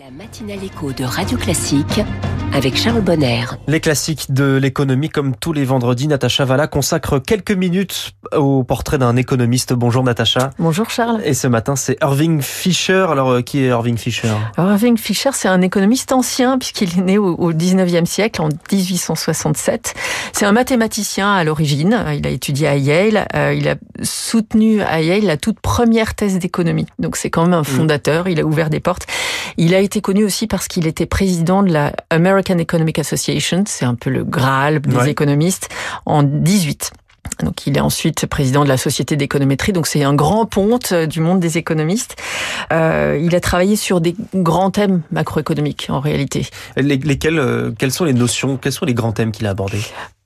La matinale écho de Radio Classique avec Charles Bonner. Les classiques de l'économie, comme tous les vendredis, Natacha Valla consacre quelques minutes au portrait d'un économiste. Bonjour Natacha. Bonjour Charles. Et ce matin, c'est Irving Fisher. Alors, euh, qui est Irving Fisher Alors, Irving Fisher, c'est un économiste ancien puisqu'il est né au, au 19e siècle, en 1867. C'est un mathématicien à l'origine. Il a étudié à Yale. Euh, il a soutenu à Yale la toute première thèse d'économie. Donc, c'est quand même un fondateur. Il a ouvert des portes. Il a été connu aussi parce qu'il était président de la American Economic Association. C'est un peu le Graal des Ouais. économistes en 18. Donc, il est ensuite président de la Société d'économétrie. Donc, c'est un grand ponte euh, du monde des économistes. Euh, il a travaillé sur des grands thèmes macroéconomiques, en réalité. Les- lesquels, euh, Quelles sont les notions, quels sont les grands thèmes qu'il a abordés?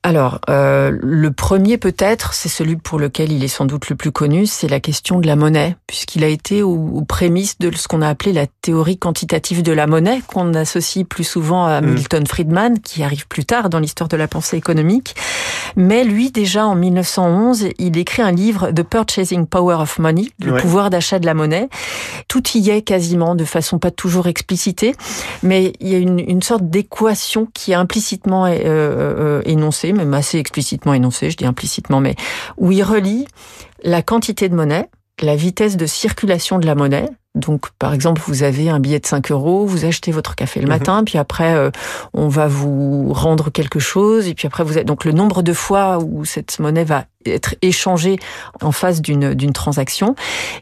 Alors, euh, le premier peut-être, c'est celui pour lequel il est sans doute le plus connu, c'est la question de la monnaie, puisqu'il a été aux, aux prémices de ce qu'on a appelé la théorie quantitative de la monnaie, qu'on associe plus souvent à Mm. Milton Friedman, qui arrive plus tard dans l'histoire de la pensée économique. Mais lui, déjà en 1911, il écrit un livre, The Purchasing Power of Money, le Ouais. pouvoir d'achat de la monnaie. Tout y est quasiment, de façon pas toujours explicitée, mais il y a une, une sorte d'équation qui est implicitement euh, euh, énoncée, même assez explicitement énoncée, je dis implicitement, mais où il relie la quantité de monnaie, la vitesse de circulation de la monnaie. Donc, par exemple, vous avez un billet de 5 euros, vous achetez votre café le Mhm. matin, puis après, euh, on va vous rendre quelque chose, et puis après, vous êtes, donc le nombre de fois où cette monnaie va être échangée en face d'une, d'une transaction.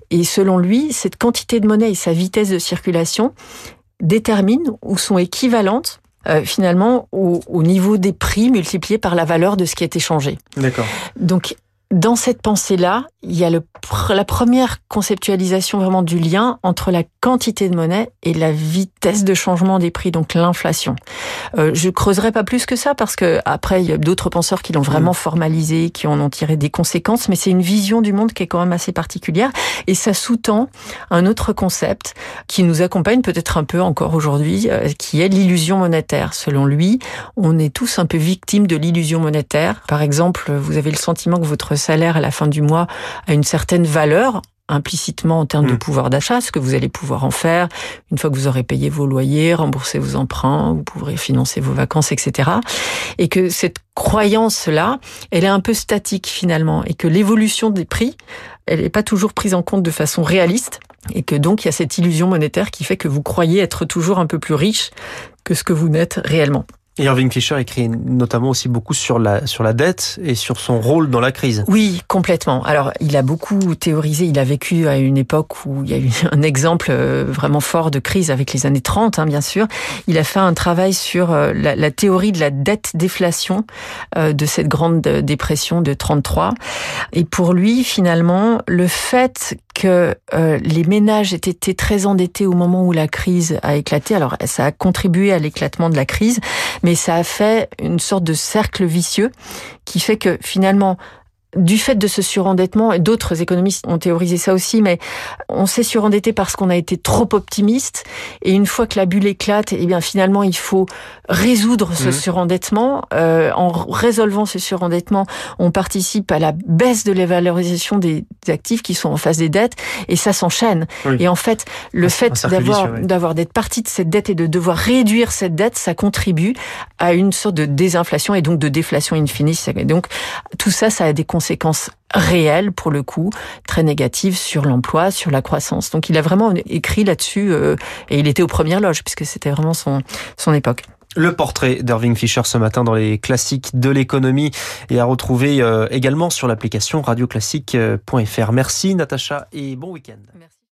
Et selon lui, cette quantité de monnaie et sa vitesse de circulation déterminent ou sont équivalentes euh, finalement au, au niveau des prix multipliés par la valeur de ce qui est échangé. D'accord. Donc, dans cette pensée-là, il y a le, pr- la première conceptualisation vraiment du lien entre la quantité de monnaie et la vitesse de changement des prix, donc l'inflation. Euh, je creuserai pas plus que ça parce que après il y a d'autres penseurs qui l'ont vraiment formalisé, qui en ont tiré des conséquences, mais c'est une vision du monde qui est quand même assez particulière et ça sous-tend un autre concept qui nous accompagne peut-être un peu encore aujourd'hui, euh, qui est l'illusion monétaire. Selon lui, on est tous un peu victimes de l'illusion monétaire. Par exemple, vous avez le sentiment que votre salaire à la fin du mois a une certaine valeur implicitement en termes de Mm. pouvoir d'achat, ce que vous allez pouvoir en faire une fois que vous aurez payé vos loyers, remboursé vos emprunts, vous pourrez financer vos vacances, etc. Et que cette croyance-là, elle est un peu statique finalement, et que l'évolution des prix, elle n'est pas toujours prise en compte de façon réaliste, et que donc il y a cette illusion monétaire qui fait que vous croyez être toujours un peu plus riche que ce que vous n'êtes réellement. Et Irving Fisher écrit notamment aussi beaucoup sur la, sur la dette et sur son rôle dans la crise. Oui, complètement. Alors, il a beaucoup théorisé. Il a vécu à une époque où il y a eu un exemple euh, vraiment fort de crise avec les années 30, hein, bien sûr. Il a fait un travail sur euh, la, la théorie de la dette-déflation euh, de cette grande dépression de 33. Et pour lui, finalement, le fait que euh, les ménages étaient très endettés au moment où la crise a éclaté, alors ça a contribué à l'éclatement de la crise, mais ça a fait une sorte de cercle vicieux qui fait que finalement, du fait de ce surendettement, et d'autres économistes ont théorisé ça aussi, mais on s'est surendetté parce qu'on a été trop optimiste. Et une fois que la bulle éclate, eh bien finalement, il faut résoudre ce Mhm. surendettement. Euh, en résolvant ce surendettement, on participe à la baisse de la valorisation des actifs qui sont en face des dettes, et ça s'enchaîne. Oui. Et en fait, le Un- fait d'avoir d'avoir d'être partie de cette dette et de devoir réduire cette dette, ça contribue à une sorte de désinflation et donc de déflation in fine. Et donc tout ça, ça a des conséquences réelles pour le coup, très négatives sur l'emploi, sur la croissance. Donc il a vraiment écrit là-dessus euh, et il était aux premières loges puisque c'était vraiment son son époque. Le portrait d'Irving Fisher ce matin dans les classiques de l'économie et à retrouver euh, également sur l'application radioclassique.fr. Merci Natacha et bon week-end. Merci.